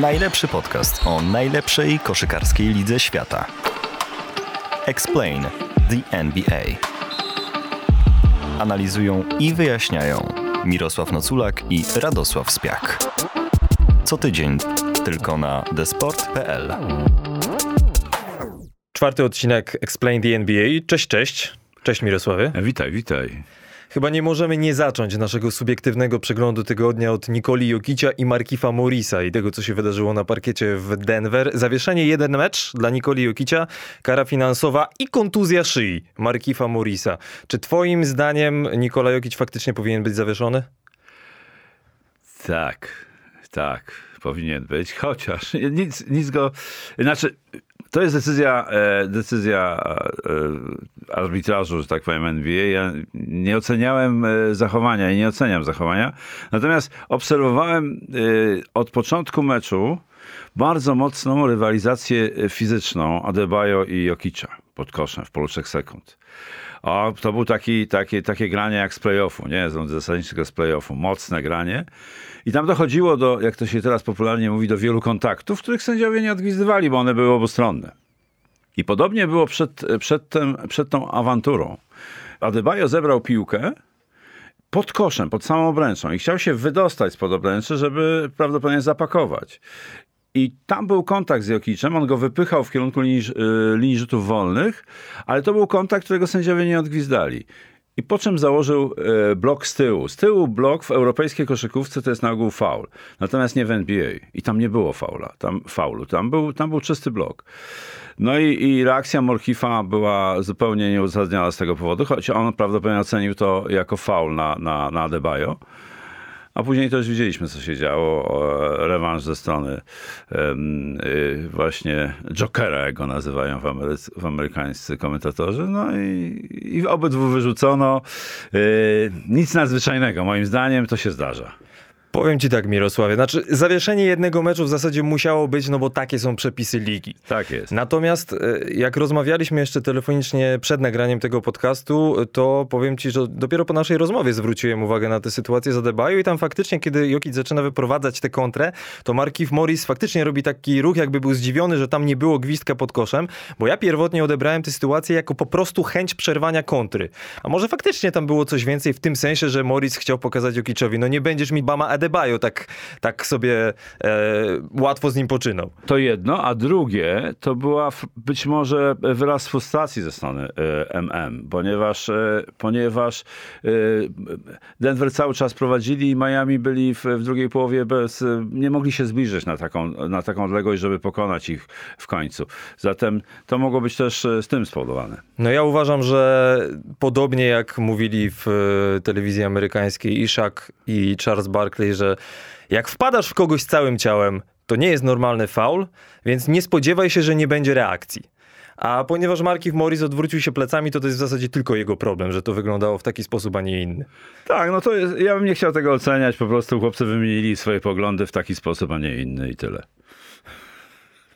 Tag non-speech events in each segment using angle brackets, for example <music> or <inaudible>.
Najlepszy podcast o najlepszej koszykarskiej lidze świata. Explain the NBA. Analizują i wyjaśniają Mirosław Noculak i Radosław Spiak. Co tydzień tylko na desport.pl. Czwarty odcinek Explain the NBA. Cześć, cześć. Cześć Mirosławie. Witaj, witaj. Chyba nie możemy nie zacząć naszego subiektywnego przeglądu tygodnia od Nikoli Jokicia i Markifa Morisa i tego, co się wydarzyło na parkiecie w Denver. Zawieszenie jeden mecz dla Nikoli Jokicia, kara finansowa i kontuzja szyi Markifa Morisa. Czy twoim zdaniem Nikola Jokic faktycznie powinien być zawieszony? Tak, tak, powinien być, chociaż <laughs> nic, nic go, znaczy to jest decyzja, e, decyzja e, arbitrażu, że tak powiem, NBA. Ja nie oceniałem e, zachowania i nie oceniam zachowania. Natomiast obserwowałem od początku meczu bardzo mocną rywalizację fizyczną Adebayo i Jokicza pod koszem w polu 3 sekund. O, to był taki, taki, takie granie jak z playoffu, nie? Zasadniczego z playoffu. Mocne granie. I tam dochodziło do, jak to się teraz popularnie mówi, do wielu kontaktów, których sędziowie nie odgwizdywali, bo one były obustronne. I podobnie było przed, przed, tym, przed tą awanturą. Adebayo zebrał piłkę pod koszem, pod samą obręczą i chciał się wydostać spod obręczy, żeby prawdopodobnie zapakować. I tam był kontakt z Jokiczem, on go wypychał w kierunku linii, y, linii rzutów wolnych, ale to był kontakt, którego sędziowie nie odgwizdali. I po czym założył e, blok z tyłu. Z tyłu blok w europejskiej koszykówce to jest na ogół faul. Natomiast nie w NBA. I tam nie było faula, tam faulu. Tam był, tam był czysty blok. No i, i reakcja Morkifa była zupełnie nieuzasadniona z tego powodu, choć on prawdopodobnie ocenił to jako faul na, na, na Adebayo. A później też widzieliśmy, co się działo. Rewanż ze strony y, właśnie Jokera, jak go nazywają w, Ameryce, w amerykańscy komentatorzy. No i, i obydwu wyrzucono. Y, nic nadzwyczajnego. Moim zdaniem to się zdarza. Powiem ci tak, Mirosławie. Znaczy, zawieszenie jednego meczu w zasadzie musiało być, no bo takie są przepisy ligi. Tak jest. Natomiast e, jak rozmawialiśmy jeszcze telefonicznie przed nagraniem tego podcastu, to powiem ci, że dopiero po naszej rozmowie zwróciłem uwagę na tę sytuację z Adebayo i tam faktycznie, kiedy Jokic zaczyna wyprowadzać tę kontrę, to Markif Morris faktycznie robi taki ruch, jakby był zdziwiony, że tam nie było gwizdka pod koszem, bo ja pierwotnie odebrałem tę sytuację jako po prostu chęć przerwania kontry. A może faktycznie tam było coś więcej w tym sensie, że Morris chciał pokazać Jokiczowi, no nie będziesz mi Bama Adebayo tak, tak sobie e, łatwo z nim poczynął. To jedno, a drugie to była być może wyraz frustracji ze strony e, MM, ponieważ, e, ponieważ e, Denver cały czas prowadzili i Miami byli w, w, drugiej połowie bez, nie mogli się zbliżyć na taką, na taką odległość, żeby pokonać ich w końcu. Zatem to mogło być też z tym spowodowane. No ja uważam, że podobnie jak mówili w telewizji amerykańskiej Ishak i Charles Barkley, że jak wpadasz w kogoś całym ciałem, to nie jest normalny faul, więc nie spodziewaj się, że nie będzie reakcji. A ponieważ Markif Morris odwrócił się plecami, to to jest w zasadzie tylko jego problem, że to wyglądało w taki sposób, a nie inny. Tak, no to jest, ja bym nie chciał tego oceniać, po prostu chłopcy wymienili swoje poglądy w taki sposób, a nie inny i tyle.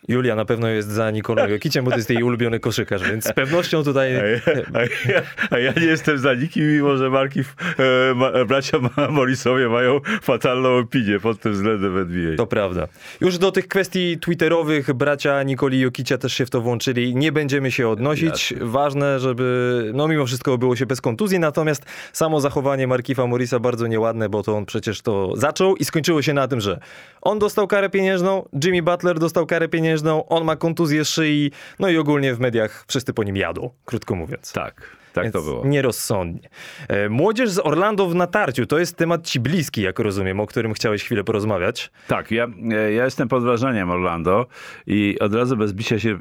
Julia na pewno jest za Nikolą Jokiciem, bo to jest jej ulubiony koszykarz, więc z pewnością tutaj... A ja, a ja, a ja nie jestem za nikim, mimo że marki e, ma, bracia Morrisowie mają fatalną opinię pod tym względem w NBA. To prawda. Już do tych kwestii twitterowych bracia Nikoli Jokicia też się w to włączyli. Nie będziemy się odnosić. Jasne. Ważne, żeby no mimo wszystko było się bez kontuzji, natomiast samo zachowanie Markifa Morrisa bardzo nieładne, bo to on przecież to zaczął i skończyło się na tym, że on dostał karę pieniężną, Jimmy Butler dostał karę pieniężną, pieniężną, on ma kontuzję szyi, no i ogólnie w mediach wszyscy po nim jadą, krótko mówiąc. Tak. Tak Więc to było. Nierozsądnie. E, młodzież z Orlando w natarciu to jest temat ci bliski, jak rozumiem, o którym chciałeś chwilę porozmawiać. Tak, ja, e, ja jestem pod wrażeniem Orlando i od razu bez bicia się e,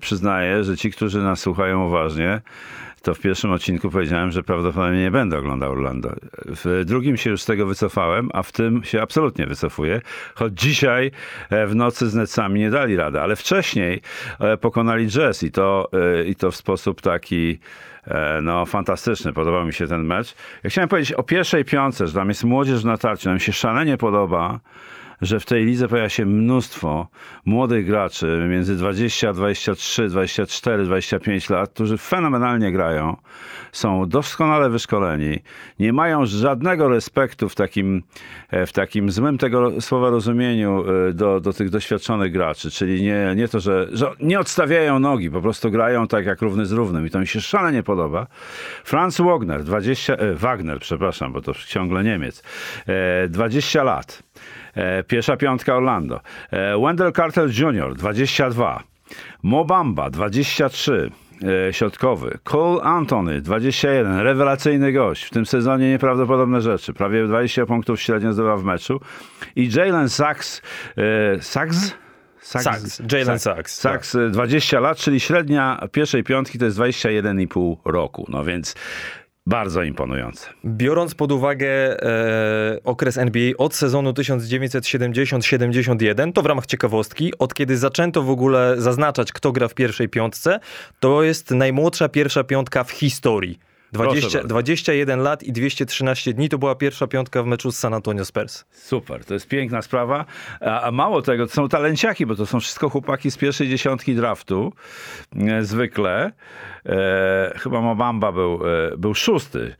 przyznaję, że ci, którzy nas słuchają uważnie, to w pierwszym odcinku powiedziałem, że prawdopodobnie nie będę oglądał Orlando. W drugim się już z tego wycofałem, a w tym się absolutnie wycofuję. Choć dzisiaj e, w nocy z Netsami nie dali rady, ale wcześniej e, pokonali Jazz i to, e, i to w sposób taki no, fantastyczny. Podobał mi się ten mecz. Ja chciałem powiedzieć o pierwszej piące, że tam jest młodzież w natarciu. Nam się szalenie podoba że w tej lidze pojawia się mnóstwo młodych graczy między 20, 23, 24, 25 lat, którzy fenomenalnie grają, są doskonale wyszkoleni, nie mają żadnego respektu w takim, e, w takim złym tego słowa rozumieniu e, do, do tych doświadczonych graczy, czyli nie, nie to, że, że nie odstawiają nogi, po prostu grają tak jak równy z równym i to mi się szalenie podoba. Franz Wagner, 20, e, Wagner, przepraszam, bo to ciągle Niemiec, e, 20 lat. E, pierwsza piątka Orlando. E, Wendell Carter Jr., 22. Mobamba, 23 e, środkowy. Cole Anthony, 21, rewelacyjny gość. W tym sezonie nieprawdopodobne rzeczy. Prawie 20 punktów średnio zdobywa w meczu. I Jalen Sachs, e, Sachs? Sachs, Jalen Sachs, Sachs, 20 lat, czyli średnia pierwszej piątki to jest 21,5 roku. No więc bardzo imponujące. Biorąc pod uwagę e, okres NBA od sezonu 1970-71, to w ramach ciekawostki, od kiedy zaczęto w ogóle zaznaczać, kto gra w pierwszej piątce, to jest najmłodsza pierwsza piątka w historii. 20, 21 lat i 213 dni to była pierwsza piątka w meczu z San Antonio Spurs. Super, to jest piękna sprawa. A, a mało tego, to są talenciaki, bo to są wszystko chłopaki z pierwszej dziesiątki draftu. E, zwykle. E, chyba Mobamba był, e, był szósty.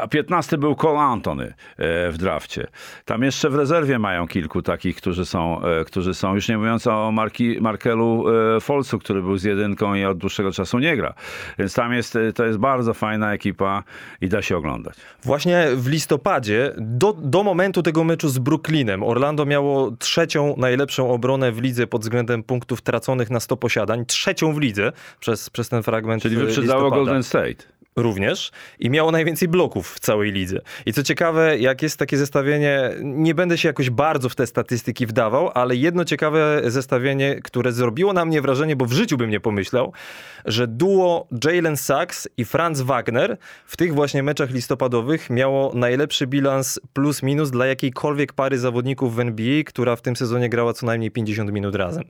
A 15 był Cole Antony e, w drafcie. Tam jeszcze w rezerwie mają kilku takich, którzy są, e, którzy są już nie mówiąc o Marki, Markelu e, Folcu, który był z jedynką i od dłuższego czasu nie gra. Więc tam jest, to jest bardzo fajna ekipa i da się oglądać. Właśnie w listopadzie, do, do momentu tego meczu z Brooklynem, Orlando miało trzecią najlepszą obronę w lidze pod względem punktów traconych na 100 posiadań. Trzecią w lidze przez, przez ten fragment Czyli wyprzedzało listopada. Golden State. Również i miało najwięcej bloków w całej lidze. I co ciekawe, jak jest takie zestawienie, nie będę się jakoś bardzo w te statystyki wdawał, ale jedno ciekawe zestawienie, które zrobiło na mnie wrażenie, bo w życiu bym nie pomyślał, że duo Jalen Sachs i Franz Wagner w tych właśnie meczach listopadowych miało najlepszy bilans plus minus dla jakiejkolwiek pary zawodników w NBA, która w tym sezonie grała co najmniej 50 minut razem.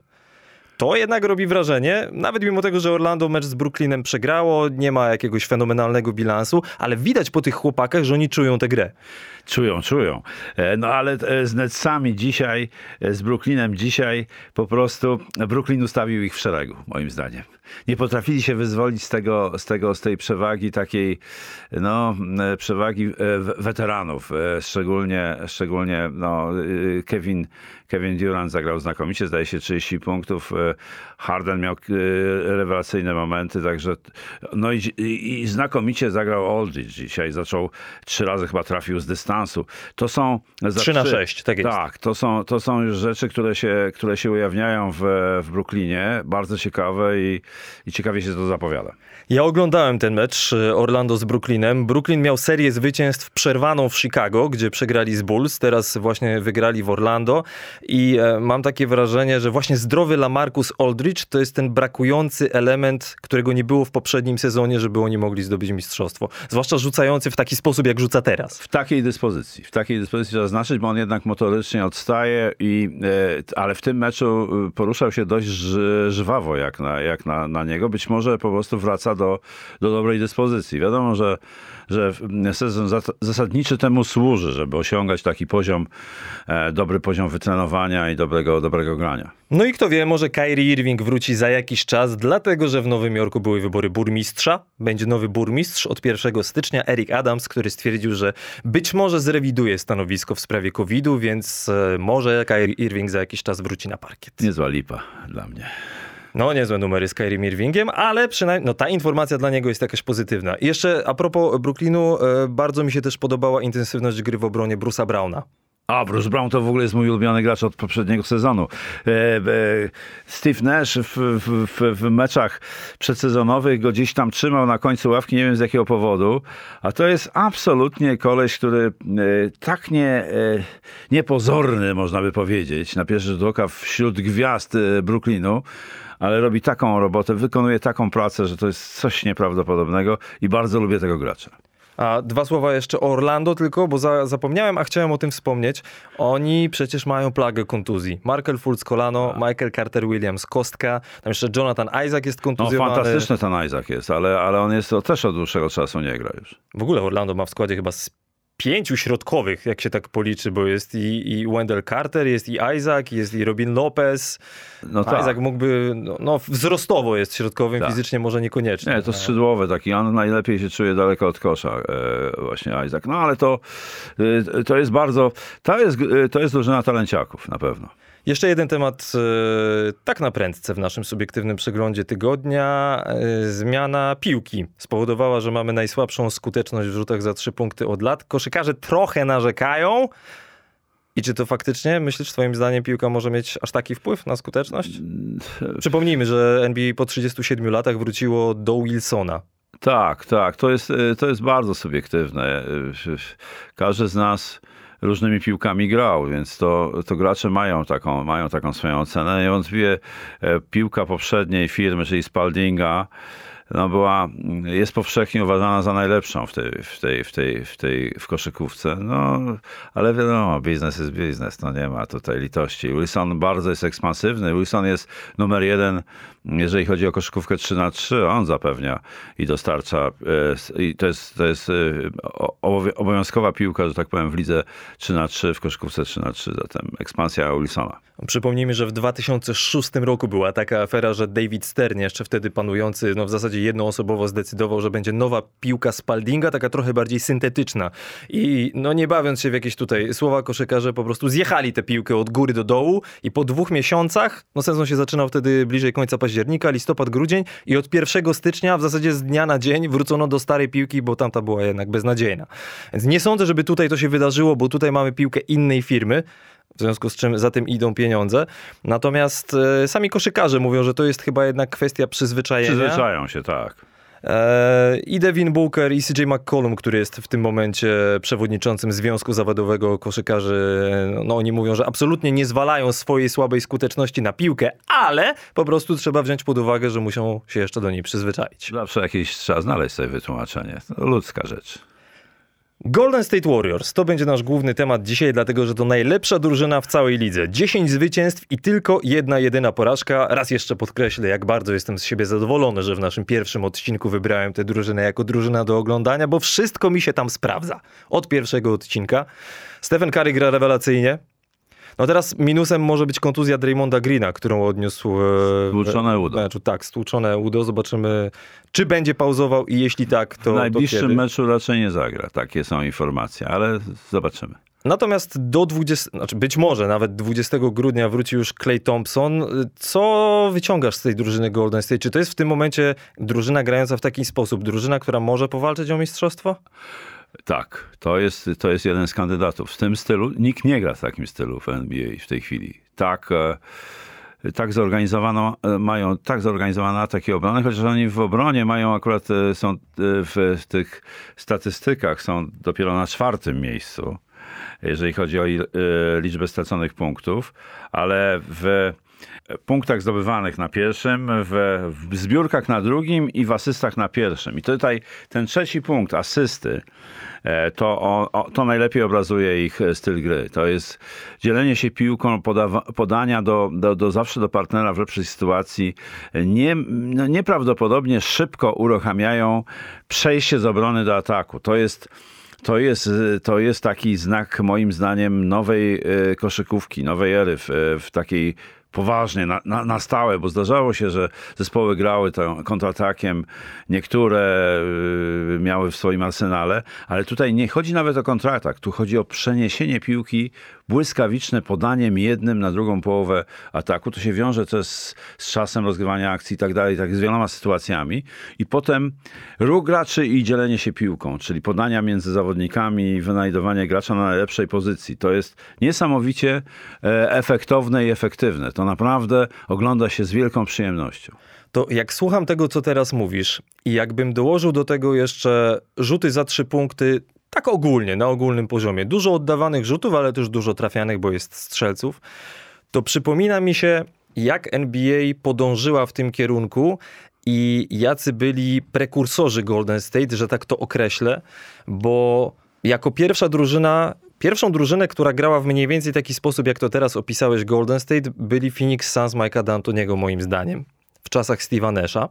To jednak robi wrażenie, nawet mimo tego, że Orlando mecz z Brooklynem przegrało, nie ma jakiegoś fenomenalnego bilansu, ale widać po tych chłopakach, że oni czują tę grę. Czują, czują. E, No ale e, z Netsami dzisiaj, e, z Brooklynem dzisiaj po prostu Brooklyn ustawił ich w szeregu, moim zdaniem. Nie potrafili się wyzwolić z tego, z tego, z tej przewagi takiej, no, e, przewagi e, weteranów. E, Szczególnie, szczególnie no, Kevin, Kevin Durant zagrał znakomicie, zdaje się 30 punktów. Harden miał rewelacyjne momenty, także no i, i, znakomicie zagrał Aldridge dzisiaj. Zaczął trzy razy chyba trafił z dystansu. To są za Trzy na trzy- sześć, tak jest. Tak, to są, to są już rzeczy, które się, które się ujawniają w, w Brooklynie. Bardzo ciekawe i, i ciekawie się to zapowiada. Ja oglądałem ten mecz y, Orlando z Brooklynem. Brooklyn miał serię zwycięstw przerwaną w Chicago, gdzie przegrali z Bulls, teraz właśnie wygrali w Orlando i e, mam takie wrażenie, że właśnie zdrowy Lamarcus Aldridge to jest ten brakujący element, którego nie było w poprzednim sezonie, żeby oni mogli zdobyć mistrzostwo. Zwłaszcza rzucający w taki sposób, jak rzuca teraz. W takiej dyspozycji. W takiej dyspozycji trzeba zaznaczyć, bo on jednak motorycznie odstaje, i, e, ale w tym meczu e, poruszał się dość żwawo jak, na, jak na, na niego. Być może po prostu wraca do, do dobrej dyspozycji. Wiadomo, że, że sezon zas- zasadniczy temu służy, żeby osiągać taki poziom, e, dobry poziom wytrenowania i dobrego, dobrego grania. No i kto wie, może Kyrie Irving wróci za jakiś czas, dlatego że w Nowym Jorku były wybory burmistrza. Będzie nowy burmistrz od 1 stycznia, Eric Adams, który stwierdził, że być może zrewiduje stanowisko w sprawie COVID-u, więc e, może Kyrie Irving za jakiś czas wróci na parkiet. Niezła lipa dla mnie. No, niezłe numery z Kyrie Irvingiem, ale przynajmniej no, ta informacja dla niego jest jakaś pozytywna. I jeszcze a propos Brooklynu, e, bardzo mi się też podobała intensywność gry w obronie Bruce'a Browna. A, Bruce Brown to w ogóle jest mój ulubiony gracz od poprzedniego sezonu. E, e, Steve Nash w, w, w, meczach przedsezonowych go gdzieś tam trzymał na końcu ławki, nie wiem z jakiego powodu, a to jest absolutnie koleś, który tak nie, niepozorny, można by powiedzieć, na pierwszy rzut oka wśród gwiazd Brooklynu, ale robi taką robotę, wykonuje taką pracę, że to jest coś nieprawdopodobnego i bardzo lubię tego gracza. A dwa słowa jeszcze o Orlando tylko, bo za, zapomniałem, a chciałem o tym wspomnieć. Oni przecież mają plagę kontuzji. Markel Fultz kolano, Michael Carter Williams kostka, tam jeszcze Jonathan Isaac jest No, kontuzjowany. fantastyczny ten Isaac jest, ale, ale on jest to też od dłuższego czasu nie gra już. W ogóle Orlando ma w składzie chyba z pięciu środkowych, jak się tak policzy, bo jest i, i Wendell Carter, jest i Isaac, jest i Robin Lopez. No tak. Isaac mógłby, no, no wzrostowo jest środkowym, Tak. fizycznie może niekoniecznie. Nie, to skrzydłowy taki, on najlepiej się czuje daleko od kosza, e, właśnie Isaac. No ale to, e, to jest bardzo, to jest, e, to jest drużyna talenciaków, na pewno. Jeszcze jeden temat e, tak na prędce w naszym subiektywnym przeglądzie tygodnia. E, Zmiana piłki spowodowała, że mamy najsłabszą skuteczność w rzutach za trzy punkty od lat. Koszykarze trochę narzekają. I czy to faktycznie, myślisz, twoim zdaniem piłka może mieć aż taki wpływ na skuteczność? Przypomnijmy, że NBA po 37 latach wróciło do Wilsona. Tak, tak, to jest, e, to jest bardzo subiektywne. Każdy z nas różnymi piłkami grał, więc to, to gracze mają taką, mają taką swoją ocenę. Niewątpliwie piłka poprzedniej firmy, czyli Spaldinga, no była, jest powszechnie uważana za najlepszą w tej, w tej, w tej, w tej w koszykówce. No, ale wiadomo, biznes jest biznes, no nie ma tutaj litości. Wilson bardzo jest ekspansywny. Wilson jest numer jeden, jeżeli chodzi o koszykówkę 3 na 3 on zapewnia i dostarcza. e, I to jest, to jest e, obowiązkowa piłka, że tak powiem, w lidze 3 na 3 w koszykówce 3 na 3 zatem ekspansja Wilsona. Przypomnijmy, że w 2006 roku była taka afera, że David Stern, jeszcze wtedy panujący, no w zasadzie jednoosobowo zdecydował, że będzie nowa piłka Spaldinga, taka trochę bardziej syntetyczna. I no nie bawiąc się w jakieś tutaj słowa koszykarze, po prostu zjechali tę piłkę od góry do dołu i po dwóch miesiącach, no sezon się zaczynał wtedy bliżej końca października, listopad, grudzień i od 1 stycznia w zasadzie z dnia na dzień wrócono do starej piłki, bo tamta była jednak beznadziejna. Więc nie sądzę, żeby tutaj to się wydarzyło, bo tutaj mamy piłkę innej firmy, w związku z czym za tym idą pieniądze. Natomiast e, sami koszykarze mówią, że to jest chyba jednak kwestia przyzwyczajenia. Przyzwyczają się, tak. E, I Devin Booker i CJ McCollum, który jest w tym momencie przewodniczącym Związku Zawodowego Koszykarzy, e, no oni mówią, że absolutnie nie zwalają swojej słabej skuteczności na piłkę, ale po prostu trzeba wziąć pod uwagę, że muszą się jeszcze do niej przyzwyczaić. Zawsze jakieś trzeba znaleźć sobie wytłumaczenie. To ludzka rzecz. Golden State Warriors to będzie nasz główny temat dzisiaj, dlatego że to najlepsza drużyna w całej lidze. 10 zwycięstw i tylko jedna jedyna porażka. Raz jeszcze podkreślę, jak bardzo jestem z siebie zadowolony, że w naszym pierwszym odcinku wybrałem tę drużynę jako drużyna do oglądania, bo wszystko mi się tam sprawdza. Od pierwszego odcinka. Stephen Curry gra rewelacyjnie. No teraz minusem może być kontuzja Draymonda Greena, którą odniósł e, Stłuczone udo. meczu. Tak, stłuczone udo. Zobaczymy, czy będzie pauzował i jeśli tak, to w najbliższym to meczu raczej nie zagra. Takie są informacje, ale zobaczymy. Natomiast do 20, znaczy być może nawet 20 grudnia wróci już Clay Thompson. Co wyciągasz z tej drużyny Golden State? Czy to jest w tym momencie drużyna grająca w taki sposób? Drużyna, która może powalczyć o mistrzostwo? Tak, to jest, to jest jeden z kandydatów. W tym stylu, nikt nie gra w takim stylu w NBA w tej chwili. Tak, e, tak zorganizowano, e, mają tak zorganizowane ataki obrony, chociaż oni w obronie mają akurat, e, są w, tych statystykach są dopiero na czwartym miejscu, jeżeli chodzi o liczbę straconych punktów, ale w punktach zdobywanych na pierwszym, w, w zbiórkach na drugim i w asystach na pierwszym. I tutaj ten trzeci punkt, asysty, e, to, o, o, to najlepiej obrazuje ich e, styl gry. To jest dzielenie się piłką, podawa, podania do, do, do zawsze do partnera w lepszej sytuacji. Nie, no nieprawdopodobnie szybko uruchamiają przejście z obrony do ataku. To jest to jest, to jest taki znak, moim zdaniem, nowej e, koszykówki, nowej ery w, w takiej poważnie, na, na, na stałe, bo zdarzało się, że zespoły grały to kontratakiem, niektóre y, miały w swoim arsenale, ale tutaj nie chodzi nawet o kontratak, tu chodzi o przeniesienie piłki, błyskawiczne podaniem jednym na drugą połowę ataku. To się wiąże też z, z czasem rozgrywania akcji i tak dalej, tak z wieloma sytuacjami. I potem ruch graczy i dzielenie się piłką, czyli podania między zawodnikami, wynajdowanie gracza na najlepszej pozycji. To jest niesamowicie e, efektowne i efektywne. To naprawdę ogląda się z wielką przyjemnością. To jak słucham tego, co teraz mówisz i jakbym dołożył do tego jeszcze rzuty za trzy punkty, tak ogólnie, na ogólnym poziomie, dużo oddawanych rzutów, ale też dużo trafianych, bo jest strzelców, to przypomina mi się, jak NBA podążyła w tym kierunku i jacy byli prekursorzy Golden State, że tak to określę, bo jako pierwsza drużyna, pierwszą drużynę, która grała w mniej więcej taki sposób, jak to teraz opisałeś Golden State, byli Phoenix Suns Mike'a D'Antoniego moim zdaniem, w czasach Steve'a Nasha.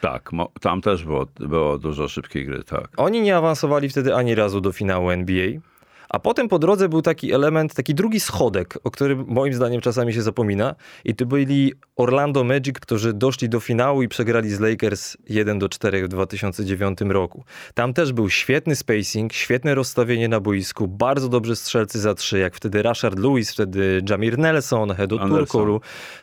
Tak, tam też było, było dużo szybkiej gry, tak. Oni nie awansowali wtedy ani razu do finału NBA. A potem po drodze był taki element, taki drugi schodek, o którym moim zdaniem czasami się zapomina. I to byli Orlando Magic, którzy doszli do finału i przegrali z Lakers 1 do 4 w 2009 roku. Tam też był świetny spacing, świetne rozstawienie na boisku, bardzo dobrzy strzelcy za trzy, jak wtedy Rashard Lewis, wtedy Jamir Nelson, Hedo. Turkoglu.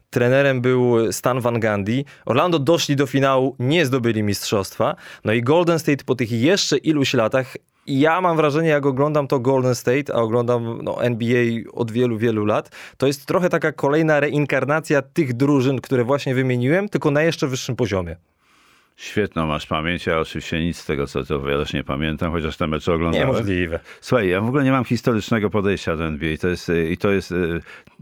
Trenerem był Stan Van Gundy. Orlando doszli do finału, nie zdobyli mistrzostwa. No i Golden State po tych jeszcze iluś latach ja mam wrażenie, jak oglądam to Golden State, a oglądam no, NBA od wielu, wielu lat, to jest trochę taka kolejna reinkarnacja tych drużyn, które właśnie wymieniłem, tylko na jeszcze wyższym poziomie. Świetną masz pamięć, ja oczywiście nic z tego, co ty opowiadasz, nie pamiętam, chociaż te mecze oglądałem. Niemożliwe. Słuchaj, ja w ogóle nie mam historycznego podejścia do NBA. To jest, I to jest.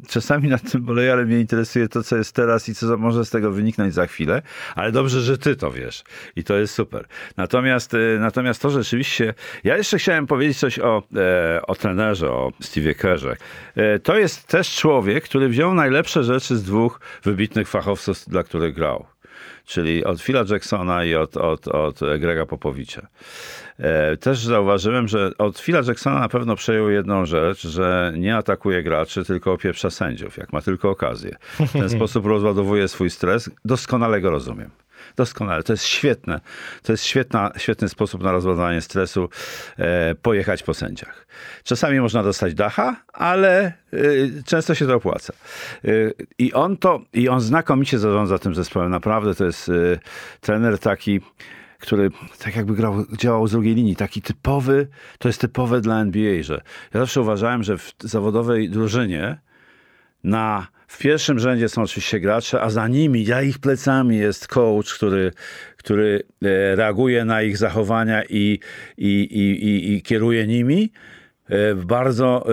Czasami nad tym boleję, ale mnie interesuje to, co jest teraz i co może z tego wyniknąć za chwilę. Ale dobrze, że ty to wiesz. I to jest super. Natomiast, y, natomiast to rzeczywiście. Ja jeszcze chciałem powiedzieć coś o, e, o trenerze, o Steve Kerrze. E, To jest też człowiek, który wziął najlepsze rzeczy z dwóch wybitnych fachowców, dla których grał czyli od Phila Jacksona i od, od, od Grega Popowicza. E, Też zauważyłem, że od Phila Jacksona na pewno przejął jedną rzecz, że nie atakuje graczy, tylko opieprza sędziów, jak ma tylko okazję. W ten <laughs> sposób rozładowuje swój stres. Doskonale go rozumiem. Doskonale. To jest świetne. To jest świetna, świetny sposób na rozładowanie stresu, e, pojechać po sędziach. Czasami można dostać dacha, ale e, często się to opłaca. E, I on to, i on znakomicie zarządza tym zespołem. Naprawdę to jest e, trener taki, który tak jakby grał, działał z drugiej linii, taki typowy, to jest typowe dla NBA, że ja zawsze uważałem, że w zawodowej drużynie na, w pierwszym rzędzie są oczywiście gracze, a za nimi, za ich plecami jest coach, który, który e, reaguje na ich zachowania i, i, i, i, i kieruje nimi e, w bardzo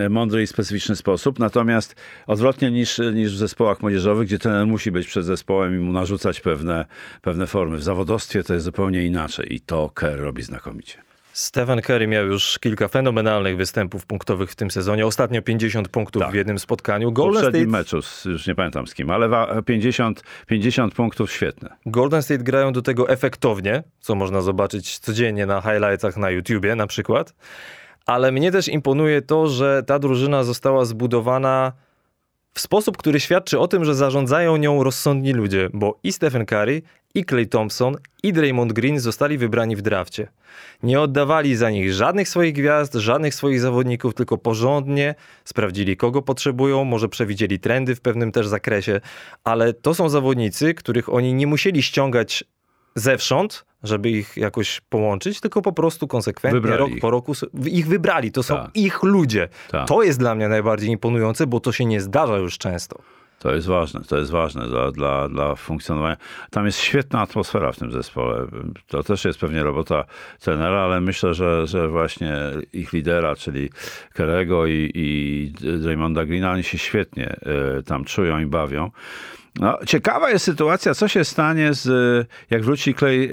e, mądry i specyficzny sposób. Natomiast odwrotnie niż, niż w zespołach młodzieżowych, gdzie trener musi być przed zespołem i mu narzucać pewne, pewne formy. W zawodowstwie to jest zupełnie inaczej i to Kerr robi znakomicie. Stephen Curry miał już kilka fenomenalnych występów punktowych w tym sezonie. Ostatnio 50 punktów Tak. w jednym spotkaniu. W Golden poprzednim State, meczu, z- już nie pamiętam z kim, ale wa- 50, 50 punktów świetne. Golden State grają do tego efektownie, co można zobaczyć codziennie na highlightsach na YouTubie na przykład. Ale mnie też imponuje to, że ta drużyna została zbudowana w sposób, który świadczy o tym, że zarządzają nią rozsądni ludzie, bo i Stephen Curry, i Clay Thompson, i Draymond Green zostali wybrani w drafcie. Nie oddawali za nich żadnych swoich gwiazd, żadnych swoich zawodników, tylko porządnie sprawdzili, kogo potrzebują, może przewidzieli trendy w pewnym też zakresie, ale to są zawodnicy, których oni nie musieli ściągać zewsząd, żeby ich jakoś połączyć, tylko po prostu konsekwentnie, Wybrali rok ich. po roku ich wybrali. To są Tak. ich ludzie. Tak. To jest dla mnie najbardziej imponujące, bo to się nie zdarza już często. To jest ważne, to jest ważne dla, dla, dla funkcjonowania. Tam jest świetna atmosfera w tym zespole. To też jest pewnie robota trenera, ale myślę, że, że właśnie ich lidera, czyli Kerego i, i Draymonda Greena, oni się świetnie y, tam czują i bawią. No, ciekawa jest sytuacja, co się stanie z, jak wróci Clay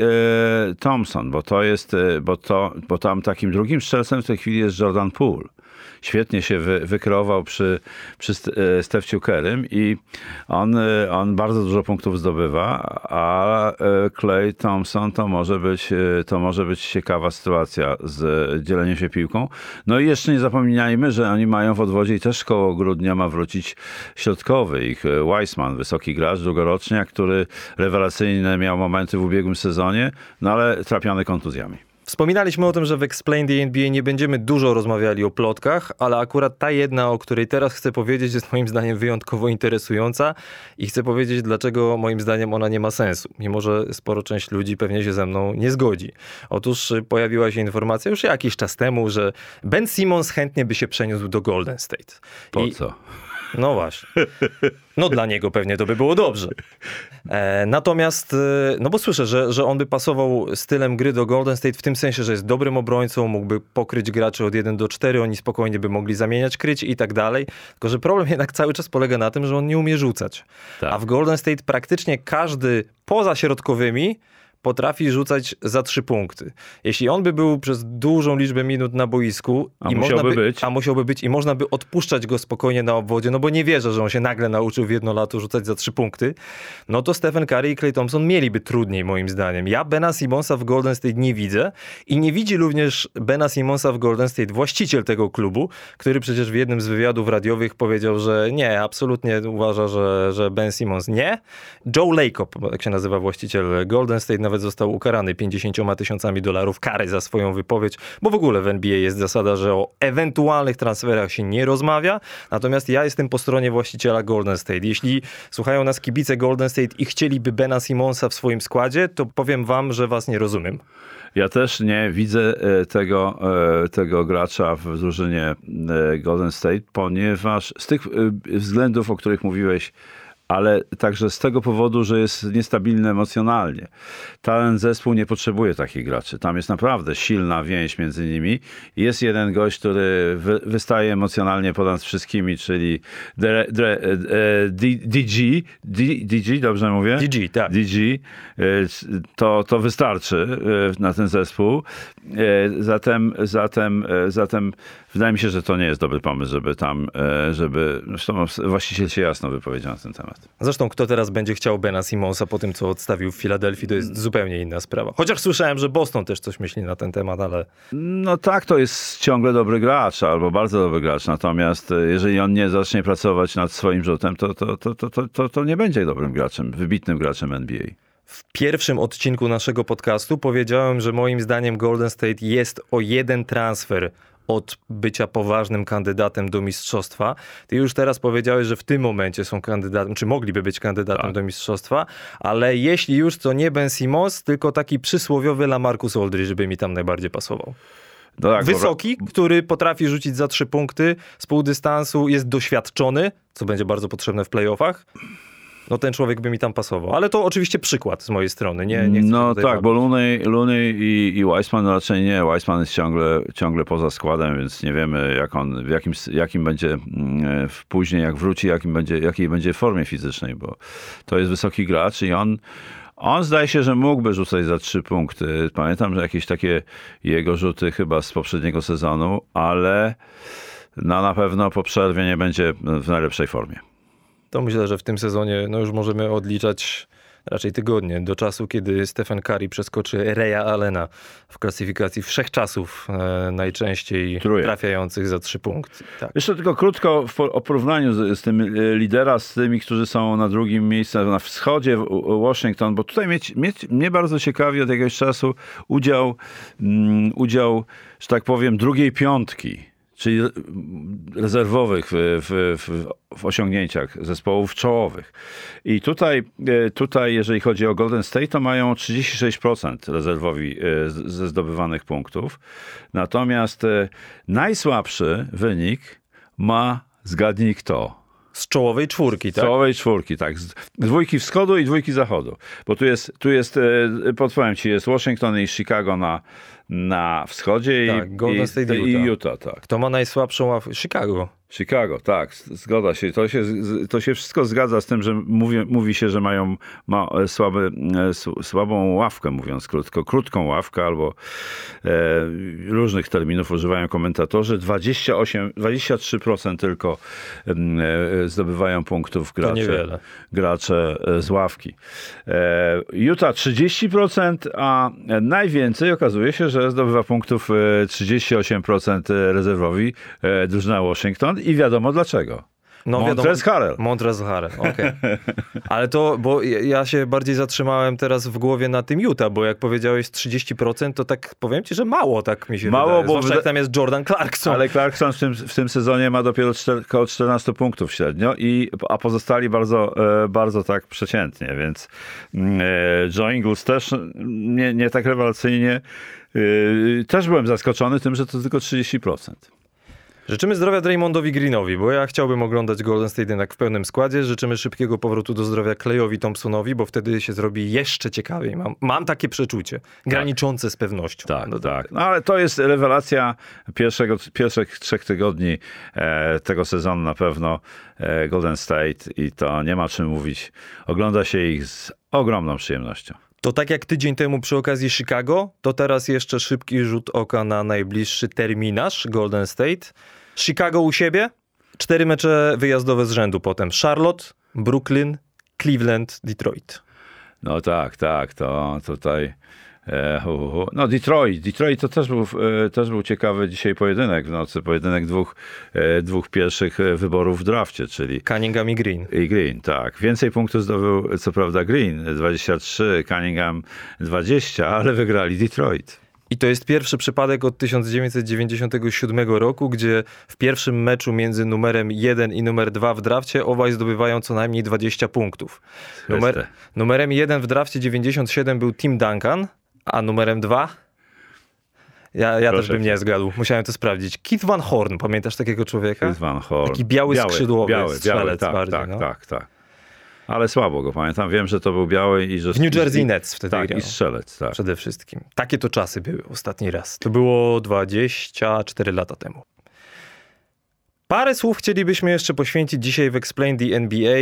y, Thompson, bo to jest, y, bo, to, bo tam takim drugim strzelcem w tej chwili jest Jordan Poole. Świetnie się wy, wykreował przy, przy e, Stefciu Kerym i on, e, on bardzo dużo punktów zdobywa, a e, Clay Thompson to może być, e, to może być ciekawa sytuacja z e, dzieleniem się piłką. No i jeszcze nie zapominajmy, że oni mają w odwodzie i też koło grudnia ma wrócić środkowy ich e, Weissman, wysoki gracz, długoroczniak, który rewelacyjne miał momenty w ubiegłym sezonie, no ale trapiony kontuzjami. Wspominaliśmy o tym, że w Explain the NBA nie będziemy dużo rozmawiali o plotkach, ale akurat ta jedna, o której teraz chcę powiedzieć, jest moim zdaniem wyjątkowo interesująca i chcę powiedzieć, dlaczego moim zdaniem ona nie ma sensu, mimo że sporo część ludzi pewnie się ze mną nie zgodzi. Otóż pojawiła się informacja już jakiś czas temu, że Ben Simmons chętnie by się przeniósł do Golden State. Po I- co? No właśnie. No dla niego pewnie to by było dobrze. E, natomiast, e, no bo słyszę, że, że on by pasował stylem gry do Golden State w tym sensie, że jest dobrym obrońcą, mógłby pokryć graczy od 1 do 4, oni spokojnie by mogli zamieniać kryć i tak dalej. Tylko, że problem jednak cały czas polega na tym, że on nie umie rzucać. Tak. A w Golden State praktycznie każdy poza środkowymi potrafi rzucać za trzy punkty. Jeśli on by był przez dużą liczbę minut na boisku A i musiałby by, być. a musiałby być i można by odpuszczać go spokojnie na obwodzie, no bo nie wierzę, że on się nagle nauczył w jedno lato rzucać za trzy punkty, no to Stephen Curry i Clay Thompson mieliby trudniej moim zdaniem. Ja Bena Simonsa w Golden State nie widzę i nie widzi również Bena Simonsa w Golden State właściciel tego klubu, który przecież w jednym z wywiadów radiowych powiedział, że nie, absolutnie uważa, że, że Ben Simmons nie. Joe Lacob, jak się nazywa właściciel Golden State, nawet został ukarany 50 tysiącami dolarów kary za swoją wypowiedź, bo w ogóle w NBA jest zasada, że o ewentualnych transferach się nie rozmawia, natomiast ja jestem po stronie właściciela Golden State. Jeśli słuchają nas kibice Golden State i chcieliby Bena Simonsa w swoim składzie, to powiem wam, że was nie rozumiem. Ja też nie widzę e, tego, e, tego gracza w drużynie e, Golden State, ponieważ z tych względów, o których mówiłeś, ale także z tego powodu, że jest niestabilny emocjonalnie. Ten zespół nie potrzebuje takich graczy. Tam jest naprawdę silna więź między nimi. Jest jeden gość, który wy, wystaje emocjonalnie ponad wszystkimi, czyli Dre, Dre, e, DG, DG, dobrze mówię? DG, tak. DG, e, to, to wystarczy e, na ten zespół. Zatem, zatem, zatem wydaje mi się, że to nie jest dobry pomysł, żeby tam, e, żeby, zresztą właściciel się jasno wypowiedział na ten temat. Zresztą kto teraz będzie chciał Bena Simonsa po tym, co odstawił w Filadelfii, to jest zupełnie inna sprawa. Chociaż słyszałem, że Boston też coś myśli na ten temat, ale No tak, to jest ciągle dobry gracz, albo bardzo dobry gracz, natomiast e, jeżeli on nie zacznie pracować nad swoim rzutem, to, to, to, to, to, to, to nie będzie dobrym graczem, wybitnym graczem NBA. w pierwszym odcinku naszego podcastu powiedziałem, że moim zdaniem Golden State jest o jeden transfer od bycia poważnym kandydatem do mistrzostwa. Ty już teraz powiedziałeś, że w tym momencie są kandydatem, czy mogliby być kandydatem Tak. do mistrzostwa, ale jeśli już, to nie Ben Simmons, tylko taki przysłowiowy Lamarcus Aldridge by mi tam najbardziej pasował. No tak, bo- Wysoki, który potrafi rzucić za trzy punkty z pół dystansu, jest doświadczony, co będzie bardzo potrzebne w playoffach. No ten człowiek by mi tam pasował. Ale to oczywiście przykład z mojej strony. Nie, nie No tak, bo Looney, Looney i, i Weissman raczej nie. Weissman jest ciągle, ciągle poza składem, więc nie wiemy, jak on, w jakim, jakim będzie mm, w- później, jak wróci, jakim będzie, jakiej będzie formie fizycznej, bo to jest wysoki gracz i on. On zdaje się, że mógłby rzucać za trzy punkty. Pamiętam, że jakieś takie jego rzuty chyba z poprzedniego sezonu, ale no, na pewno po przerwie nie będzie w najlepszej formie. To myślę, że w tym sezonie no już możemy odliczać raczej tygodnie do czasu, kiedy Stephen Curry przeskoczy Reya Allena w klasyfikacji wszechczasów e, najczęściej Truje. trafiających za trzy punkty. Tak. Jeszcze tylko krótko w, o porównaniu z, z tym e, lidera, z tymi, którzy są na drugim miejscu na wschodzie, Washington, bo tutaj mieć, mieć, mnie bardzo ciekawi od jakiegoś czasu udział, mm, udział, że tak powiem, drugiej piątki, czyli rezerwowych w, w, w, osiągnięciach zespołów czołowych. I tutaj, e, tutaj, jeżeli chodzi o Golden State, to mają 36% rezerwowi e, z- ze zdobywanych punktów. Natomiast e, najsłabszy wynik ma, zgadnij kto, Z czołowej czwórki, tak? Czołowej czwórki, tak. Z dwójki wschodu i dwójki zachodu. Bo tu jest, tu jest podpowiem ci, jest Washington i Chicago na, na wschodzie Tak, i, Golden State i i Utah. Utah, tak. Kto ma najsłabszą ławkę? Chicago. Chicago, tak, zgoda się. To się, to się wszystko zgadza z tym, że mówi, mówi się, że mają ma, e, słaby, e, słabą ławkę, mówiąc krótko, krótką ławkę albo e, różnych terminów używają komentatorzy. 28, 23% tylko em, e, zdobywają punktów gracze, gracze e, z ławki. E, Utah 30%, a najwięcej okazuje się, że zdobywa punktów e, 38% rezerwowi e, drużyna Washington i wiadomo dlaczego. No Montrezl Harrell. Montrezl Harrell, okej. <laughs> Ale to, bo ja- się bardziej zatrzymałem teraz w głowie na tym Utah, bo jak powiedziałeś 30%, to tak powiem ci, że mało tak mi się Mało, wydaje. bo Zwłaszcza jak tam jest Jordan Clarkson. Ale Clarkson w tym, w tym sezonie ma dopiero czter, około 14 punktów średnio, i, a pozostali bardzo, e, bardzo tak przeciętnie, więc mm, e, Joe Ingles też nie, nie tak rewelacyjnie. E, Też byłem zaskoczony tym, że to tylko 30%. Życzymy zdrowia Draymondowi Greenowi, bo ja chciałbym oglądać Golden State jednak w pełnym składzie. Życzymy szybkiego powrotu do zdrowia Klejowi Thompsonowi, bo wtedy się zrobi jeszcze ciekawiej. Mam, mam takie przeczucie, graniczące z pewnością. Tak, No tak. No ale to jest rewelacja pierwszego, pierwszych trzech tygodni e, tego sezonu na pewno e, Golden State i to nie ma czym mówić. Ogląda się ich z ogromną przyjemnością. To tak jak tydzień temu przy okazji Chicago, to teraz jeszcze szybki rzut oka na najbliższy terminarz Golden State. Chicago u siebie, cztery mecze wyjazdowe z rzędu potem. Charlotte, Brooklyn, Cleveland, Detroit. No tak, tak, to tutaj... E. No Detroit, Detroit to też był, e, też był ciekawy dzisiaj pojedynek w nocy, pojedynek dwóch, e, dwóch pierwszych wyborów w drafcie, czyli Cunningham i Green. i Green, tak. Więcej punktów zdobył co prawda Green, 23, Cunningham 20, ale wygrali Detroit. I to jest pierwszy przypadek od 1997 roku, gdzie w pierwszym meczu między numerem 1 i numer 2 w drafcie obaj zdobywają co najmniej 20 punktów. Numer, numerem 1 w drafcie 97 był Tim Duncan, a numerem 2? Ja, ja też bym cię. nie zgadł. Musiałem to sprawdzić. Keith Van Horn, pamiętasz takiego człowieka? Chris Van Horn. Taki biały skrzydłowy biały, strzelec biały, tak, bardziej, tak, no. tak, tak. Ale słabo go pamiętam. Wiem, że to był biały i że... W New Jersey Nets wtedy Tak, grał. i strzelec, tak. Przede wszystkim. Takie to czasy były ostatni raz. To było 24 lata temu. Parę słów chcielibyśmy jeszcze poświęcić dzisiaj w Explain the NBA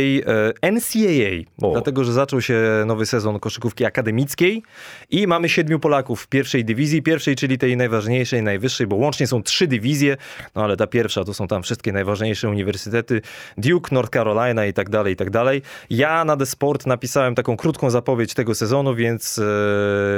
e, NCAA, O. dlatego że zaczął się nowy sezon koszykówki akademickiej i mamy siedmiu Polaków w pierwszej dywizji, pierwszej, czyli tej najważniejszej, najwyższej, bo łącznie są trzy dywizje, no ale ta pierwsza to są tam wszystkie najważniejsze uniwersytety, Duke, North Carolina i tak dalej, i tak dalej. Ja na The Sport napisałem taką krótką zapowiedź tego sezonu, więc e,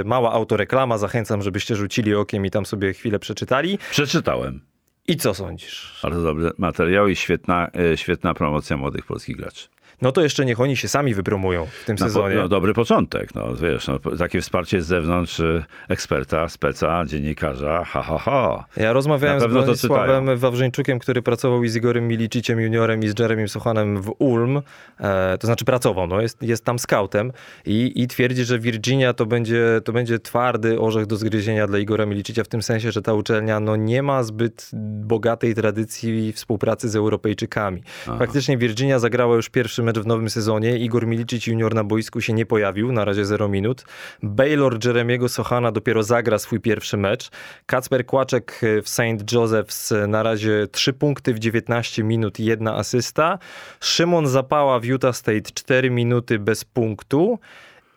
mała autoreklama, zachęcam, żebyście rzucili okiem i tam sobie chwilę przeczytali. Przeczytałem. I co sądzisz? Bardzo dobry materiał i świetna, e, świetna promocja młodych polskich graczy. No to jeszcze niech oni się sami wypromują w tym No, sezonie. no, dobry początek, no wiesz, no, takie wsparcie z zewnątrz e, eksperta, speca, dziennikarza, ha, ha, ha. Ja rozmawiałem z Bronisławem Wawrzyńczukiem, który pracował i z Igorem Miliciciem juniorem i z Jeremym Sochanem w Ulm. E, to znaczy pracował, no, jest, jest tam scoutem i, i twierdzi, że Virginia to będzie, to będzie twardy orzech do zgryzienia dla Igora Milicicia w tym sensie, że ta uczelnia no, nie ma zbyt bogatej tradycji współpracy z Europejczykami. Faktycznie Virginia zagrała już pierwszy mecz w nowym sezonie. Igor Milicic junior na boisku się nie pojawił, na razie 0 minut. Baylor Jeremiego Sochana dopiero zagra swój pierwszy mecz. Kacper Kłaczek w St. Joseph's na razie 3 punkty w 19 minut jedna asysta. Szymon Zapała w Utah State 4 minuty bez punktu.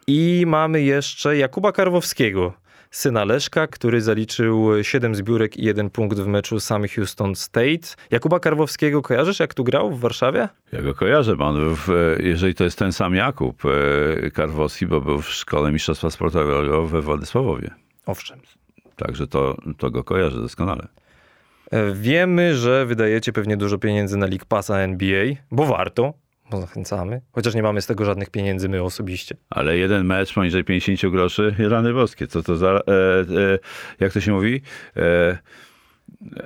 I mamy jeszcze Jakuba Karwowskiego, syna Leszka, który zaliczył 7 zbiórek i 1 punkt w meczu sam Houston State. Jakuba Karwowskiego kojarzysz, jak tu grał w Warszawie? Ja go kojarzę, bo on był, w, e, jeżeli to jest ten sam Jakub e, Karwowski, bo był w szkole mistrzostwa sportowego we Władysławowie. Owszem. Także to, to go kojarzę doskonale. E, Wiemy, że wydajecie pewnie dużo pieniędzy na League Passa NBA, bo warto, bo zachęcamy. Chociaż nie mamy z tego żadnych pieniędzy my osobiście. Ale jeden mecz poniżej 50 groszy, rany boskie. Co to za, e, e, jak to się mówi? E,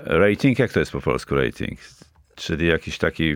rating? Jak to jest po polsku rating? Czyli jakiś taki,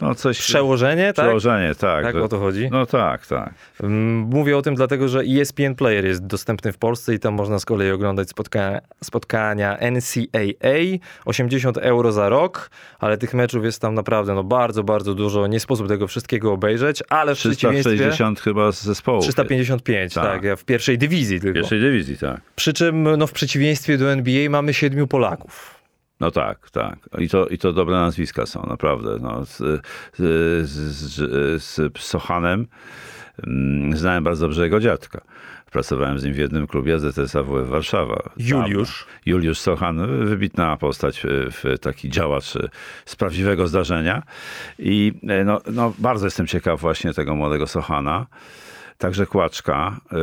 no coś... Przełożenie, tak? Przełożenie, tak. Tak że- o to chodzi? No tak, tak. Mm, Mówię o tym dlatego, że ESPN Player jest dostępny w Polsce i tam można z kolei oglądać spotkania, spotkania NCAA. 80 euro za rok, ale tych meczów jest tam naprawdę no, bardzo, bardzo dużo. Nie sposób tego wszystkiego obejrzeć, ale w przeciwieństwie... 360 chyba z zespołów. 355, tak. Tak. w pierwszej dywizji W tylko. pierwszej dywizji, tak. Przy czym no, w przeciwieństwie do NBA mamy siedmiu Polaków. No tak, tak. I to, i to dobre nazwiska są, naprawdę. No, z, z, z, z Sochanem mm, znałem bardzo dobrze jego dziadka. Pracowałem z nim w jednym klubie ZS AWF Warszawa. Juliusz. Tam, Juliusz Sochan, wybitna postać, w, taki działacz z prawdziwego zdarzenia. I e, no, no, bardzo jestem ciekaw właśnie tego młodego Sochana. Także Kłaczka, yy,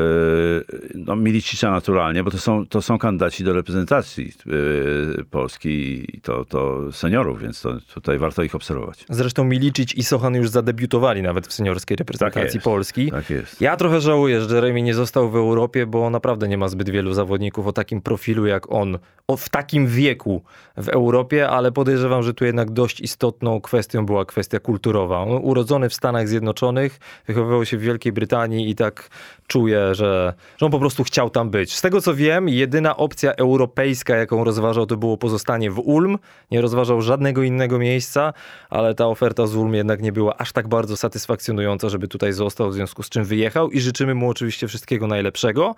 no Milicicza naturalnie, bo to są, to są kandydaci do reprezentacji yy, Polski i to, to seniorów, więc to, tutaj warto ich obserwować. Zresztą Milicic i Sochan już zadebiutowali nawet w seniorskiej reprezentacji jest. Polski. Tak jest. Ja trochę żałuję, że Jeremy nie został w Europie, bo naprawdę nie ma zbyt wielu zawodników o takim profilu jak on, o, w takim wieku w Europie, ale podejrzewam, że tu jednak dość istotną kwestią była kwestia kulturowa. On urodzony w Stanach Zjednoczonych, wychowywał się w Wielkiej Brytanii i tak czuję, że, że on po prostu chciał tam być. Z tego co wiem, jedyna opcja europejska, jaką rozważał, to było pozostanie w Ulm. Nie rozważał żadnego innego miejsca, ale ta oferta z Ulm jednak nie była aż tak bardzo satysfakcjonująca, żeby tutaj został, w związku z czym wyjechał i życzymy mu oczywiście wszystkiego najlepszego.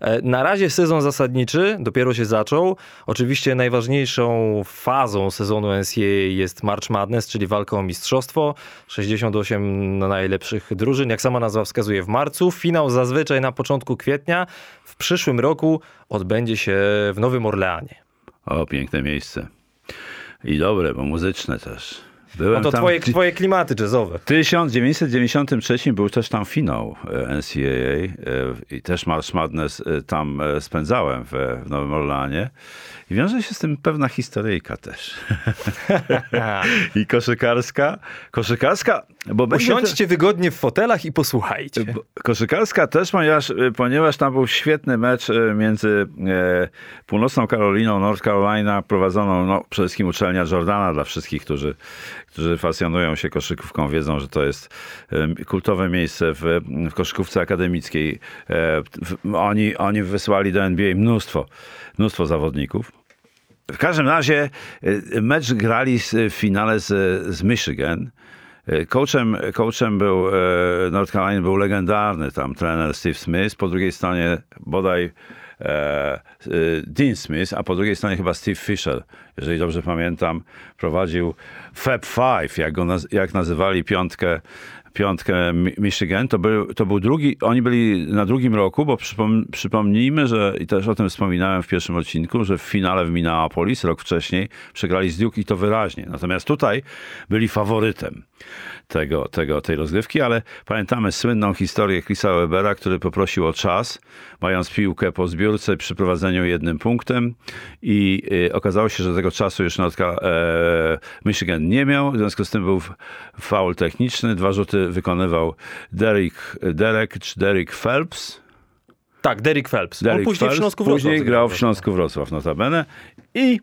E, Na razie sezon zasadniczy dopiero się zaczął. Oczywiście najważniejszą fazą sezonu NCAA jest March Madness, czyli walka o mistrzostwo. 68 najlepszych drużyn, jak sama nazwa wskazuje, w marcu, finał zazwyczaj na początku kwietnia. W przyszłym roku odbędzie się w Nowym Orleanie. O, piękne miejsce. I dobre, bo muzyczne też. Byłem No to twoje, w twoje klimaty jazzowe. 1993 był też tam finał e, NCAA e, i też March Madness e, tam spędzałem w, w Nowym Orleanie. I wiąże się z tym pewna historyjka też. <laughs> I koszykarska. Koszykarska, bo. Usiądźcie wygodnie w fotelach i posłuchajcie. Koszykarska też, ponieważ, ponieważ tam był świetny mecz między e, Północną Karoliną, North Carolina, prowadzoną no, przede wszystkim uczelnia Jordana dla wszystkich, którzy, którzy fascynują się koszykówką, wiedzą, że to jest kultowe miejsce w, w koszykówce akademickiej. E, oni, oni wysłali do NBA mnóstwo, mnóstwo zawodników. W każdym razie e, mecz grali w finale z, z Michigan. E, Coachem, coachem był North Carolina był legendarny tam trener Steve Smith, po drugiej stronie bodaj Dean Smith, a po drugiej stronie chyba Steve Fisher, jeżeli dobrze pamiętam, prowadził Fab Five, jak, go naz- jak nazywali piątkę piątkę Mi- Michigan, to był, to był drugi, oni byli na drugim roku, bo przypom, przypomnijmy, że i też o tym wspominałem w pierwszym odcinku, że w finale w Minneapolis rok wcześniej przegrali z Duke i to wyraźnie. Natomiast tutaj byli faworytem tego, tego, tej rozgrywki, ale pamiętamy słynną historię Chrisa Webera, który poprosił o czas, mając piłkę po zbiórce przy prowadzeniu jednym punktem. I y, okazało się, że tego czasu już North Car- e, Michigan nie miał, w związku z tym był faul techniczny, dwa rzuty wykonywał Derek, Derek czy Derek Phelps, Tak, Derek Phelps. On Derek później Phelps, w Śląsku Wrocław Później grał w Śląsku Wrocław notabene. I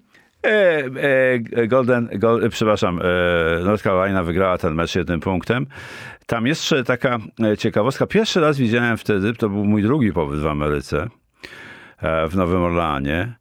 Golden, Gol, przepraszam, e, North Carolina wygrała ten mecz jednym punktem. Tam jeszcze taka e, ciekawostka. Pierwszy raz widziałem wtedy, to był mój drugi pobyt w Ameryce, e, w Nowym Orleanie.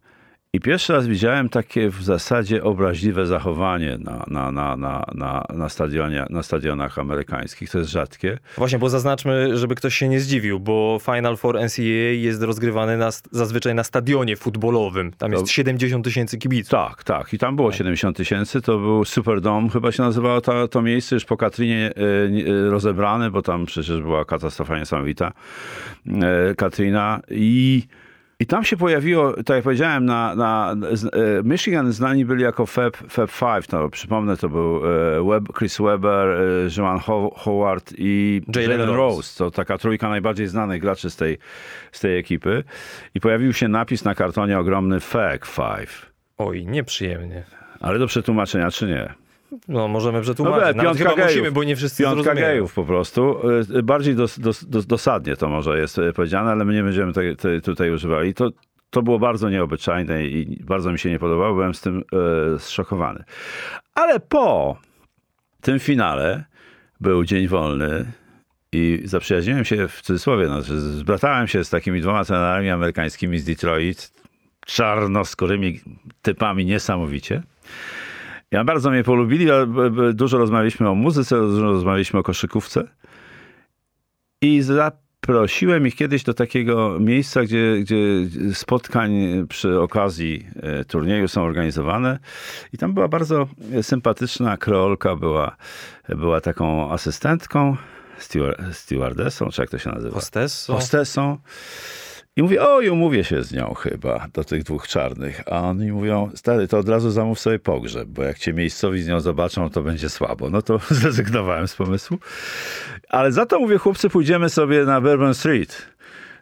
I pierwszy raz widziałem takie w zasadzie obraźliwe zachowanie na, na, na, na, na, na, stadionie, na stadionach amerykańskich. To jest rzadkie. Właśnie, bo zaznaczmy, żeby ktoś się nie zdziwił, bo Final Four NCAA jest rozgrywany na, zazwyczaj na stadionie futbolowym. Tam jest To- 70 tysięcy kibiców. Tak, tak. I tam było 70 tysięcy. To był Superdome, chyba się nazywało to, to miejsce, już po Katrinie e, e, rozebrane, bo tam przecież była katastrofa niesamowita. E, Katrina. I, I tam się pojawiło, tak jak powiedziałem, na, na, e, Michigan znani byli jako Fab, Fab Five. Przypomnę, to był e, Web, Chris Webber, e, Joan Ho- Howard i Jalen Jalen Rose. Rose. To taka trójka najbardziej znanych graczy z tej, z tej ekipy. I pojawił się napis na kartonie ogromny Fag Five. Oj, nieprzyjemnie. Ale do przetłumaczenia, czy nie? No, możemy przetłumaczyć. Nawet piątka gejów. musimy, bo nie wszyscy Piątka zrozumieją. gejów po prostu. Y, Bardziej dos, dos, dos, dosadnie to może jest y, powiedziane, ale my nie będziemy tej, tej, tutaj używali. To, to było bardzo nieobyczajne i bardzo mi się nie podobało. Byłem z tym e, zszokowany. Ale po tym finale był dzień wolny i zaprzyjaźniłem się w cudzysłowie, no, zbratałem się z takimi dwoma trenerami amerykańskimi z Detroit, czarnoskórymi typami niesamowicie. Ja bardzo mnie polubili, dużo rozmawialiśmy o muzyce, dużo rozmawialiśmy o koszykówce. I zaprosiłem ich kiedyś do takiego miejsca, gdzie, gdzie spotkań przy okazji e, turnieju są organizowane. I tam była bardzo sympatyczna kreolka, była, była taką asystentką, steward, stewardessą, czy jak to się nazywa? Hostessą? hostessą. I mówię, oj, umówię się z nią chyba, do tych dwóch czarnych. A oni mówią, stary, to od razu zamów sobie pogrzeb, bo jak cię miejscowi z nią zobaczą, to będzie słabo. No to <laughs> zrezygnowałem z pomysłu. Ale za to mówię, chłopcy, pójdziemy sobie na Bourbon Street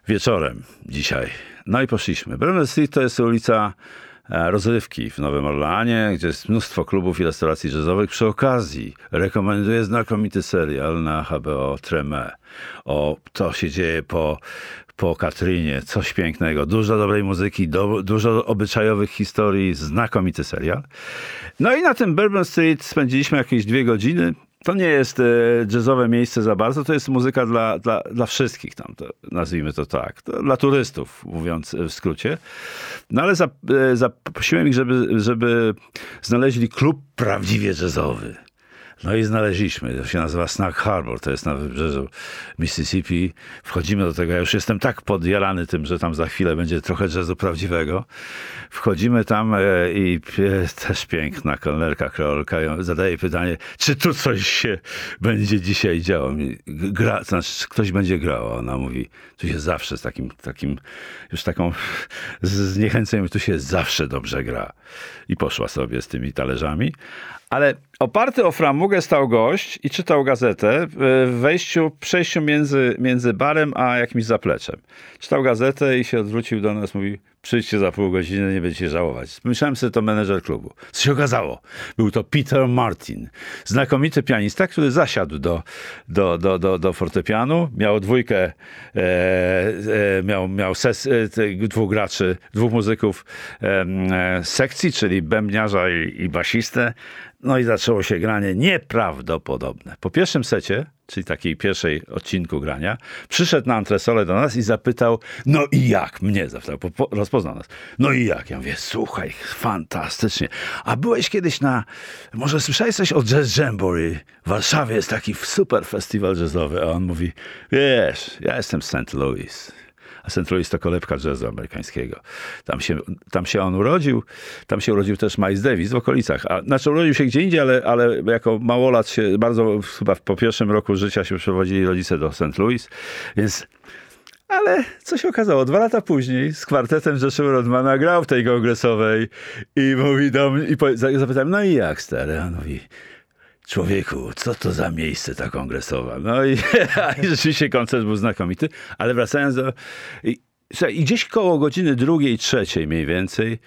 wieczorem dzisiaj. No i poszliśmy. Bourbon Street to jest ulica e, rozrywki w Nowym Orleanie, gdzie jest mnóstwo klubów i restauracji jazzowych. Przy okazji rekomenduję znakomity serial na HBO Tremé o to się dzieje po, po Katrinie. Coś pięknego. Dużo dobrej muzyki, do, dużo obyczajowych historii. Znakomity serial. No i na tym Bourbon Street spędziliśmy jakieś dwie godziny. To nie jest e, jazzowe miejsce za bardzo, to jest muzyka dla, dla, dla wszystkich tam, to, nazwijmy to tak, to dla turystów, mówiąc w skrócie. No ale e, zaprosiłem ich, żeby, żeby znaleźli klub prawdziwie jazzowy. No i znaleźliśmy, to się nazywa Snack Harbor, to jest na wybrzeżu Mississippi. Wchodzimy do tego, ja już jestem tak podjarany tym, że tam za chwilę będzie trochę jazzu prawdziwego. Wchodzimy tam e, i też piękna kelnerka, kreolka zadaje pytanie, czy tu coś się będzie dzisiaj działo? Gra, znaczy, ktoś będzie grał, ona mówi, tu się zawsze z takim, takim już taką zniechęceniem, tu się zawsze dobrze gra. I poszła sobie z tymi talerzami. Ale oparty o framugę stał gość i czytał gazetę w wejściu, przejściu między, między barem a jakimś zapleczem. Czytał gazetę i się odwrócił do nas, mówi, przyjdźcie za pół godziny, nie będziecie żałować. Myślałem sobie, to menedżer klubu. Co się okazało? Był to Peter Martin, znakomity pianista, który zasiadł do, do, do, do, do fortepianu, miał dwójkę, e, e, miał, miał ses, e, dwóch graczy, dwóch muzyków e, sekcji, czyli bębniarza i, i basistę. No i zaczęło się granie nieprawdopodobne. Po pierwszym secie, czyli takiej pierwszej odcinku grania, przyszedł na antresolę do nas i zapytał, no i jak? Mnie zapytał, po, po, rozpoznał nas. No i jak? Ja mówię, słuchaj, fantastycznie. A byłeś kiedyś na, może słyszałeś coś o Jazz Jamboree? W Warszawie jest taki super festiwal jazzowy. A on mówi, wiesz, ja jestem z St. Louis. A St. Louis to kolebka jazzu amerykańskiego. Tam się, tam się on urodził, tam się urodził też Miles Davis w okolicach. A, znaczy urodził się gdzie indziej, ale, ale jako małolat się bardzo, chyba po pierwszym roku życia się przeprowadzili rodzice do St. Louis, więc ale co się okazało? Dwa lata później z kwartetem Joshua Rodmana grał w tej kongresowej i mówi do mnie, i zapytałem, no i jak stary? On mówi, człowieku, co to za miejsce ta kongresowa? No i, <laughs> i rzeczywiście koncert był znakomity, ale wracając do... I, słuchaj, i gdzieś koło godziny drugiej, trzeciej mniej więcej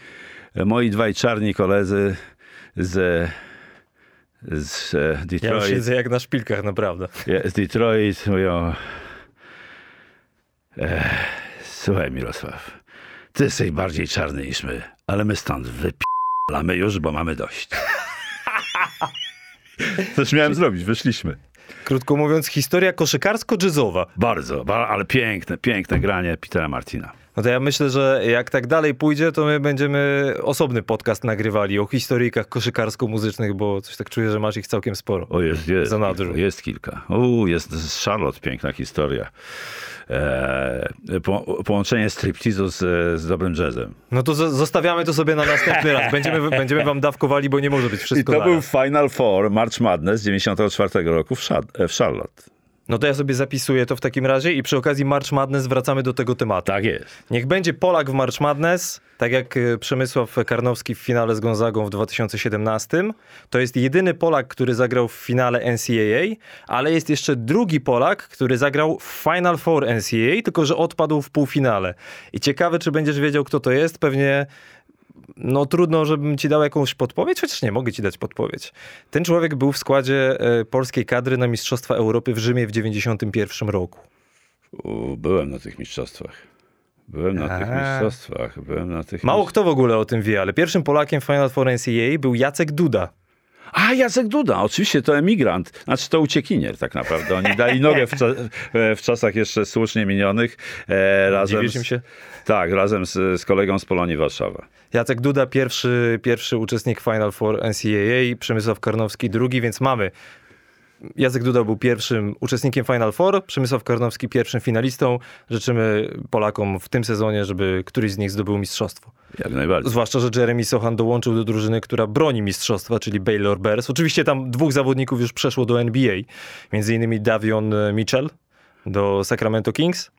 moi dwaj czarni koledzy z, z e, Ja Detroit, siedzę jak na szpilkach, naprawdę. ja- z Detroit mówią e, słuchaj Mirosław, ty jesteś bardziej czarny niż my, ale my stąd wypalamy już, bo mamy dość. Coś miałem zrobić, wyszliśmy. Krótko mówiąc, historia koszykarsko-jazzowa. Bardzo, ba- ale piękne, piękne granie Petera Martina. No to ja myślę, że jak tak dalej pójdzie, to my będziemy osobny podcast nagrywali o historyjkach koszykarsko-muzycznych, bo coś tak czuję, że masz ich całkiem sporo. O, jest, jest, kilka, jest kilka. O, jest z Charlotte piękna historia. E, po, połączenie striptizu z, z dobrym jazzem. No to zo- zostawiamy to sobie na następny raz. Będziemy, będziemy wam dawkowali, bo nie może być I wszystko to był. Final Four March Madness 94 roku w, Szad- w Charlotte. No to ja sobie zapisuję to w takim razie i przy okazji March Madness wracamy do tego tematu. Tak jest. Niech będzie Polak w March Madness, tak jak e, Przemysław Karnowski w finale z Gonzagą w 2017. To jest jedyny Polak, który zagrał w finale NCAA, ale jest jeszcze drugi Polak, który zagrał w Final Four NCAA, tylko że odpadł w półfinale. I ciekawe, czy będziesz wiedział, kto to jest. Pewnie no trudno, żebym ci dał jakąś podpowiedź, chociaż nie, mogę ci dać podpowiedź. Ten człowiek był w składzie e, polskiej kadry na Mistrzostwa Europy w Rzymie w 91 roku. Byłem na tych mistrzostwach. Byłem na tych mistrzostwach. Byłem na tych Mało kto w ogóle o tym wie, ale pierwszym Polakiem w Final Four NCAA był Jacek Duda. A, Jacek Duda, oczywiście to emigrant. Znaczy to uciekinier tak naprawdę. Oni dali nogę w, cza- w czasach jeszcze słusznie minionych. E, razem z, się? Tak, razem z, z kolegą z Polonii Warszawa. Jacek Duda, pierwszy, pierwszy uczestnik Final Four NCAA, Przemysław Karnowski drugi, więc mamy. Jacek Duda był pierwszym uczestnikiem Final Four, Przemysław Karnowski pierwszym finalistą. Życzymy Polakom w tym sezonie, żeby któryś z nich zdobył mistrzostwo. Jak najbardziej. Zwłaszcza, że Jeremy Sochan dołączył do drużyny, która broni mistrzostwa, czyli Baylor Bears. Oczywiście tam dwóch zawodników już przeszło do NBA, między innymi Davion Mitchell do Sacramento Kings.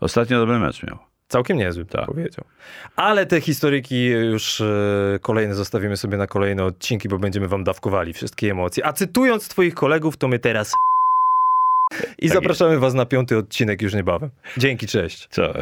Ostatnio dobry mecz miał. Całkiem niezły, Tak. powiedział. Ale te historyki już e, kolejne zostawimy sobie na kolejne odcinki, bo będziemy wam dawkowali wszystkie emocje. A cytując twoich kolegów, to my teraz <laughs> i zapraszamy was na piąty odcinek już niebawem. Dzięki, cześć. Co?